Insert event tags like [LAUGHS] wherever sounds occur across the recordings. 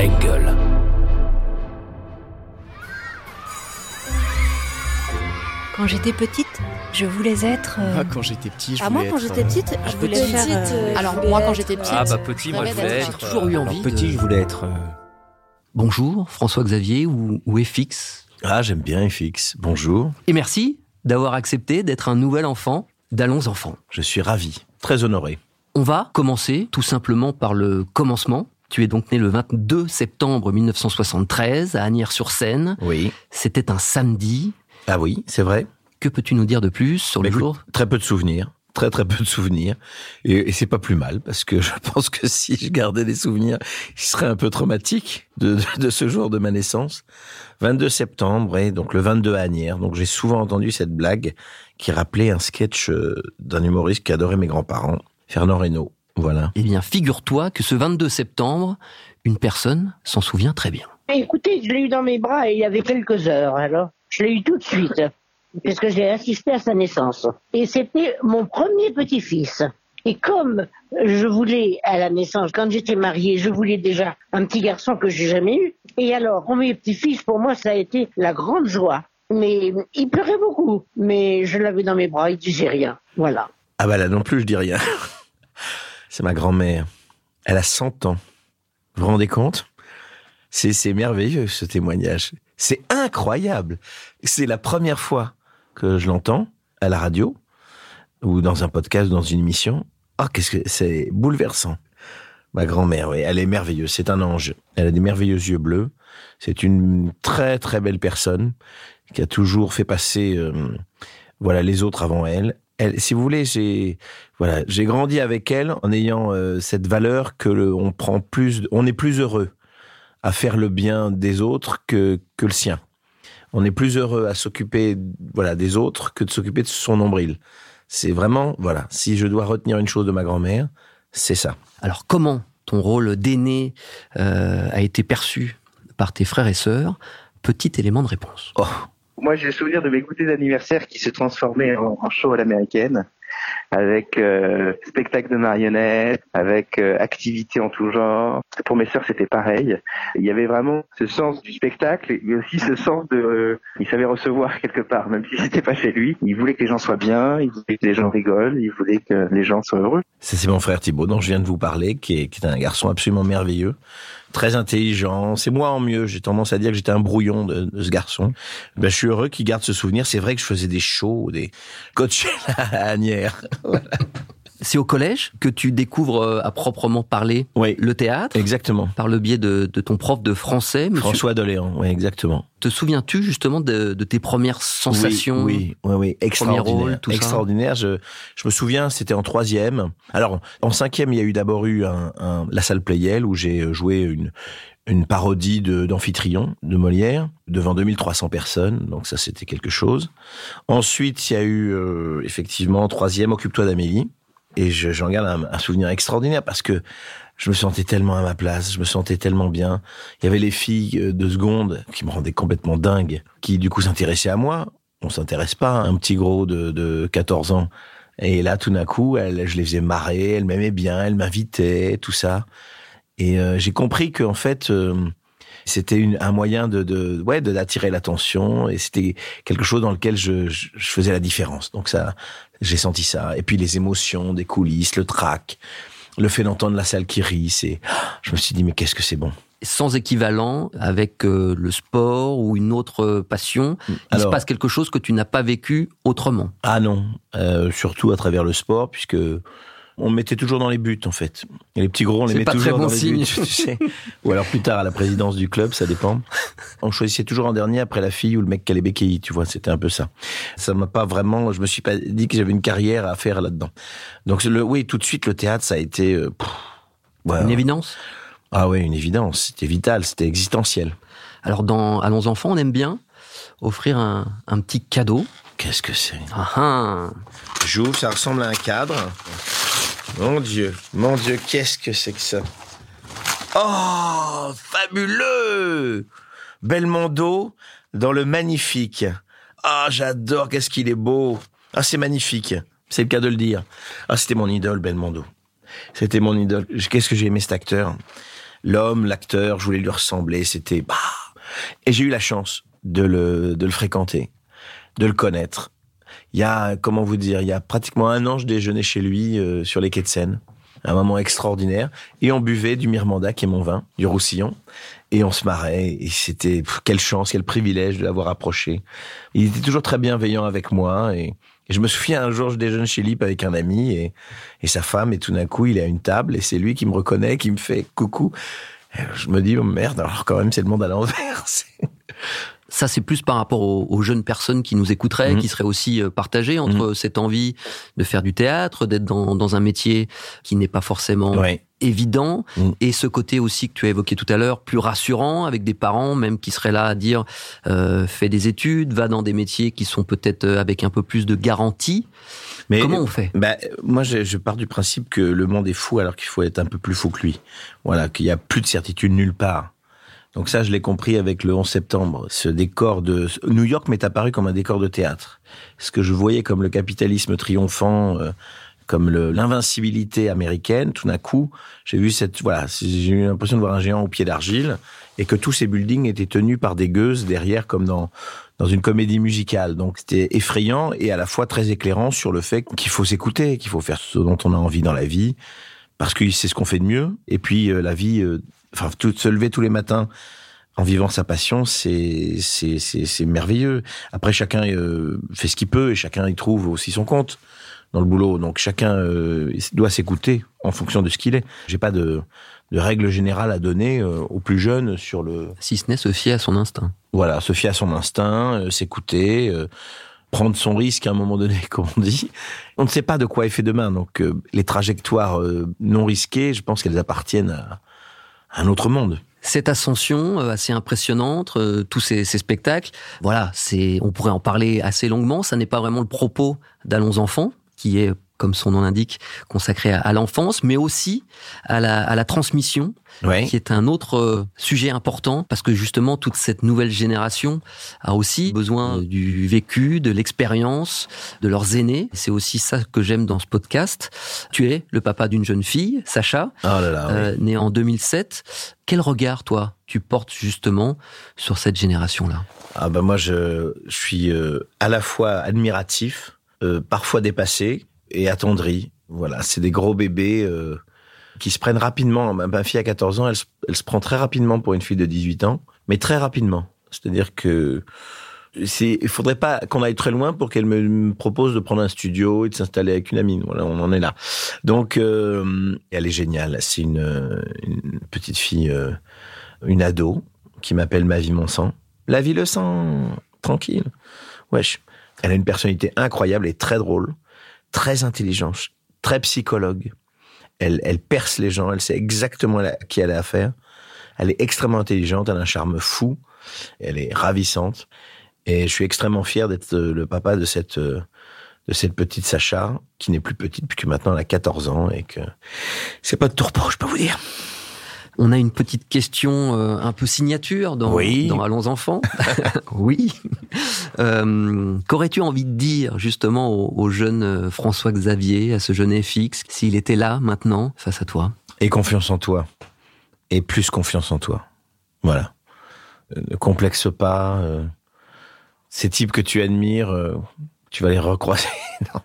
Engel. Quand j'étais petite, je voulais être. euh, Ah, quand j'étais petit, je Ah, voulais moi, quand j'étais euh, petite, je voulais petite, faire. euh, Alors, moi, quand j'étais petite. Ah bah petit, moi je voulais être... J'ai toujours eu envie Alors, petit, de- je voulais être. Bonjour, François-Xavier ou, ou FX. Ah, j'aime bien FX. Bonjour. Et merci d'avoir accepté d'être un nouvel enfant d'Allons Enfants. Je suis ravi, très honoré. On va commencer tout simplement par le commencement. Tu es donc né le 22 septembre 1973 à Agnières-sur-Seine. Oui. C'était un samedi. Ah oui, c'est vrai. Que peux-tu nous dire de plus sur Mais le écoute, jour? Très peu de souvenirs. Très très peu de souvenirs. Et, et c'est pas plus mal parce que je pense que [LAUGHS] si je gardais des souvenirs, il serait un peu traumatique de, de, de ce jour de ma naissance. 22 septembre, et donc le 22 à Agnières. Donc j'ai souvent entendu cette blague qui rappelait un sketch euh, d'un humoriste qui adorait mes grands-parents, Fernand Reynaud. Voilà. Eh bien, figure-toi que ce 22 septembre, une personne s'en souvient très bien. Écoutez, je l'ai eu dans mes bras et il y avait quelques heures, alors. Je l'ai eu tout de suite, puisque j'ai assisté à sa naissance. Et c'était mon premier petit-fils. Et comme je voulais, à la naissance, quand j'étais mariée, je voulais déjà un petit garçon que j'ai jamais eu. Et alors, premier petit-fils, pour moi, ça a été la grande joie. Mais il pleurait beaucoup. Mais je l'avais dans mes bras, il disait rien. Voilà. Ah bah là non plus, je dis rien. [LAUGHS] C'est ma grand-mère. Elle a 100 ans. Vous vous rendez compte? C'est merveilleux ce témoignage. C'est incroyable. C'est la première fois que je l'entends à la radio ou dans un podcast, dans une émission. Ah, qu'est-ce que c'est bouleversant. Ma grand-mère, oui, elle est merveilleuse. C'est un ange. Elle a des merveilleux yeux bleus. C'est une très très belle personne qui a toujours fait passer, euh, voilà, les autres avant elle. Elle, si vous voulez, j'ai voilà, j'ai grandi avec elle en ayant euh, cette valeur que le- on prend plus, on est plus heureux à faire le bien des autres que que le sien. On est plus heureux à s'occuper voilà des autres que de s'occuper de son nombril. C'est vraiment voilà. Si je dois retenir une chose de ma grand-mère, c'est ça. Alors, comment ton rôle d'aîné euh, a été perçu par tes frères et sœurs? Petit élément de réponse. Oh, Moi, j'ai le souvenir de mes goûters d'anniversaire qui se transformaient en, show à l'américaine, avec euh, spectacle de marionnettes, avec euh, activités en tout genre. Pour mes sœurs, c'était pareil. Il y avait vraiment ce sens du spectacle, mais aussi ce sens de... euh, il savait recevoir quelque part, même si c'était pas chez lui. Il voulait que les gens soient bien, il voulait que les gens rigolent, il voulait que les gens soient heureux. C'est mon frère Thibaut, dont je viens de vous parler, qui est, qui est un garçon absolument merveilleux, très intelligent. C'est moi en mieux. J'ai tendance à dire que j'étais un brouillon de, de ce garçon. Ben, je suis heureux qu'il garde ce souvenir. C'est vrai que je faisais des shows, des Coachella [LAUGHS] à Agnières. C'est au collège que tu découvres euh, à proprement parler Oui, le théâtre exactement. par le biais de, de ton prof de français. Monsieur. François Doléan, oui, exactement. Te souviens-tu justement de, de tes premières sensations Oui, oui, oui, oui. extraordinaire. rôle, tout ça. Je, je me souviens, c'était en troisième. Alors, en cinquième, il y a eu d'abord eu un, un- la salle Playel où j'ai joué une, une parodie d'Amphitryon de Molière devant 2300 personnes. Donc ça, c'était quelque chose. Ensuite, il y a eu euh, effectivement en troisième, Occupe-toi d'Amélie. Et je- j'en garde un, souvenir extraordinaire parce que je me sentais tellement à ma place, je me sentais tellement bien. Il y avait les filles euh, de seconde qui me rendaient complètement dingue, qui du coup s'intéressaient à moi. On s'intéresse pas à un petit gros de, de 14 ans. Et là, tout d'un coup, elle, je les faisais marrer, elle m'aimait bien, elle m'invitait, tout ça. Et euh, j'ai compris qu'en fait, euh, c'était un moyen de, de ouais, de d'attirer l'attention et c'était quelque chose dans lequel je, je, je faisais la différence. Donc ça, j'ai senti ça. Et puis les émotions des coulisses, le trac, le fait d'entendre la salle qui rit, c'est, [GASPS] je me suis dit mais qu'est-ce que c'est bon. sans équivalent avec euh, le sport ou une autre passion. Il se passe quelque chose que tu n'as pas vécu autrement. Ah non, euh, surtout à travers le sport, puisque on me mettait toujours dans les buts en fait. Et les petits gros, on les met pas toujours très bon dans les buts, tu sais. [LAUGHS] Ou alors plus tard à la présidence du club, ça dépend. On choisissait toujours en dernier après la fille ou le mec qui allait béquiller, tu vois, c'était un peu ça. Ça m'a pas vraiment, je me suis pas dit que j'avais une carrière à faire là-dedans. Donc le, oui, tout de suite le théâtre, ça a été euh, pff, ouais, Une évidence? Ah oui, une évidence. C'était vital, c'était existentiel. Alors dans Allons enfants, on aime bien offrir un, un petit cadeau. Qu'est-ce que c'est? Ah, ah. J'ouvre, ça ressemble à un cadre. Mon Dieu, mon Dieu, qu'est-ce que c'est que ça? Oh, fabuleux Belmondo dans le magnifique. Ah, j'adore, qu'est-ce qu'il est beau. Ah, c'est magnifique. C'est le cas de le dire. Ah, c'était mon idole, Belmondo. C'était mon idole. Qu'est-ce que j'ai aimé cet acteur? l'homme, l'acteur, je voulais lui ressembler. C'était bah et j'ai eu la chance de le de le fréquenter, de le connaître. Il y a comment vous dire, il y a pratiquement un an, je déjeunais chez lui euh, sur les quais de Seine, un moment extraordinaire, et on buvait du Mirmanda qui est mon vin, du Roussillon, et on se marrait. Et c'était quelle chance, quel privilège de l'avoir approché. Il était toujours très bienveillant avec moi et je me souviens un jour, je déjeune chez Lip avec un ami et, et sa femme, et tout d'un coup, il est à une table et c'est lui qui me reconnaît, qui me fait coucou. Je me dis, oh merde, alors quand même, c'est le monde à l'envers. [LAUGHS] Ça, c'est plus par rapport aux, jeunes personnes qui nous écouteraient, mhm. qui seraient aussi euh, partagées entre mhm. cette envie de faire du théâtre, d'être dans, dans un métier qui n'est pas forcément évident, mhm. et ce côté aussi que tu as évoqué tout à l'heure, plus rassurant, avec des parents même qui seraient là à dire euh, fais des études, va dans des métiers qui sont peut-être euh, avec un peu plus de garantie. Mais comment on fait? bah, Moi, je, je, pars du principe que le monde est fou alors qu'il faut être un peu plus fou que lui. Voilà, qu'il y a plus de certitude nulle part. Donc ça, je l'ai compris avec le 11 septembre. Ce décor de New York m'est apparu comme un décor de théâtre. Ce que je voyais comme le capitalisme triomphant, euh, comme l'invincibilité américaine, tout d'un coup, j'ai vu cette voilà, j'ai eu l'impression de voir un géant au pied d'argile et que tous ces buildings étaient tenus par des gueuses derrière, comme dans dans une comédie musicale. Donc c'était effrayant et à la fois très éclairant sur le fait qu'il faut s'écouter, qu'il faut faire ce dont on a envie dans la vie, parce que c'est ce qu'on fait de mieux. Et puis euh, la vie euh, enfin, tout, se lever tous les matins en vivant sa passion, c'est c'est c'est merveilleux. Après, chacun euh, fait ce qu'il peut et chacun y trouve aussi son compte dans le boulot. Donc chacun euh, doit s'écouter en fonction de ce qu'il est. J'ai pas de de règle générale à donner euh, aux plus jeunes sur le. Si ce n'est se fier à son instinct. Voilà, se fier à son instinct, s'écouter. prendre son risque à un moment donné, [LAUGHS] comme on dit. On ne sait pas de quoi est fait demain, donc les trajectoires non risquées, je pense qu'elles appartiennent à, un autre monde. Cette ascension euh, assez impressionnante, euh, tous ces, ces, spectacles, voilà, c'est, on pourrait en parler assez longuement. Ça n'est pas vraiment le propos d'Allons enfants, qui est comme son nom l'indique, consacré à, l'enfance, mais aussi à la, à la transmission, qui est un autre euh, sujet important, parce que justement, toute cette nouvelle génération a aussi besoin du vécu, de l'expérience, de leurs aînés. C'est aussi ça que j'aime dans ce podcast. Tu es le papa d'une jeune fille, Sacha, oh euh, née en 2007. Quel regard, toi, tu portes justement sur cette génération-là? Ah ben moi, je, je suis euh, à la fois admiratif, parfois dépassé, et attendrie. Voilà, c'est des gros bébés euh, qui se prennent rapidement. Ma, fille a 14 ans, elle, se prend très rapidement pour une fille de 18 ans, mais très rapidement. C'est-à-dire que il faudrait pas qu'on aille très loin pour qu'elle me, propose de prendre un studio et de s'installer avec une amie. Voilà, on en est là. Donc, euh, elle est géniale. C'est une, une petite fille, euh, une ado, qui m'appelle Ma vie, mon sang. La vie, le sang, tranquille. Wesh. Elle a une personnalité incroyable et très drôle très intelligente, très psychologue. Elle, elle perce les gens, elle sait exactement qui elle a affaire. Elle est extrêmement intelligente, elle a un charme fou, elle est ravissante. Et je suis extrêmement fier d'être le papa de cette de cette petite Sacha, qui n'est plus petite puisque maintenant elle a 14 ans et que c'est pas de tourpeau, je peux vous dire. On a une petite question euh, un peu signature dans, dans Allons enfants. [LAUGHS] oui. Euh, qu'aurais-tu envie de dire justement au, jeune euh, François Xavier, à ce jeune FX, s'il était là maintenant face à toi? Et confiance en toi. Et plus confiance en toi. Voilà. Ne complexe pas. ces types que tu admires, tu vas les recroiser [LAUGHS] dans,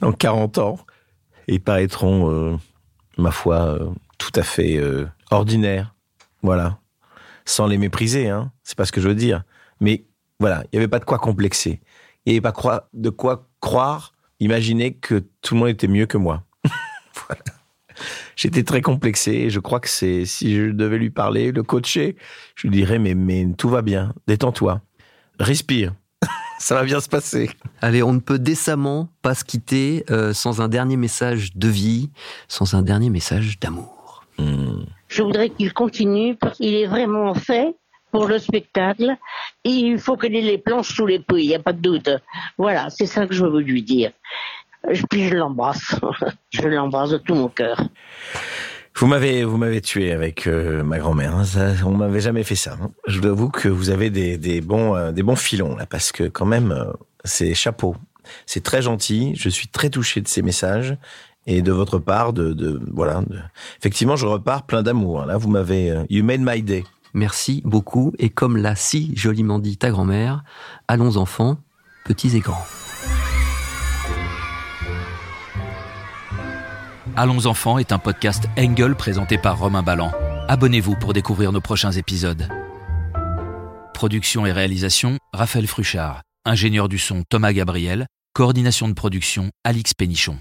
dans 40 ans. Et ils paraîtront, ma foi, tout à fait euh, ordinaire. Voilà. Sans les mépriser, hein. C'est pas ce que je veux dire. Mais voilà, il n'y avait pas de quoi complexer. Il n'y avait pas de quoi croire, imaginer que tout le monde était mieux que moi. [LAUGHS] voilà. J'étais très complexé je crois que c'est, si je devais lui parler, le coacher, je lui dirais, mais, mais tout va bien, détends-toi, respire, [LAUGHS] ça va bien se passer. Allez, on ne peut décemment pas se quitter euh, sans un dernier message de vie, sans un dernier message d'amour. Je voudrais qu'il continue parce qu'il est vraiment fait pour le spectacle il faut qu'il ait les planches sous les pieds, il n'y a pas de doute. Voilà, c'est ça que je veux lui dire. Puis je l'embrasse. [LAUGHS] je l'embrasse de tout mon cœur. Vous m'avez, vous m'avez tué avec euh, ma grand-mère. Hein. on m'avait jamais fait ça. Hein. Je vous avoue que vous avez des, des bons, euh, des bons filons là, parce que quand même, euh, c'est chapeau. C'est très gentil. Je suis très touché de ces messages et de votre part, de, de voilà. de- Effectivement, je repars plein d'amour. Là, vous m'avez, euh, you made my day. Merci beaucoup. Et comme l'a si joliment dit ta grand-mère, allons enfants, petits et grands. Allons enfants est un podcast Engel présenté par Romain Ballan. Abonnez-vous pour découvrir nos prochains épisodes. Production et réalisation, Raphaël Fruchard. Ingénieur du son, Thomas Gabriel. Coordination de production, Alix Pénichon.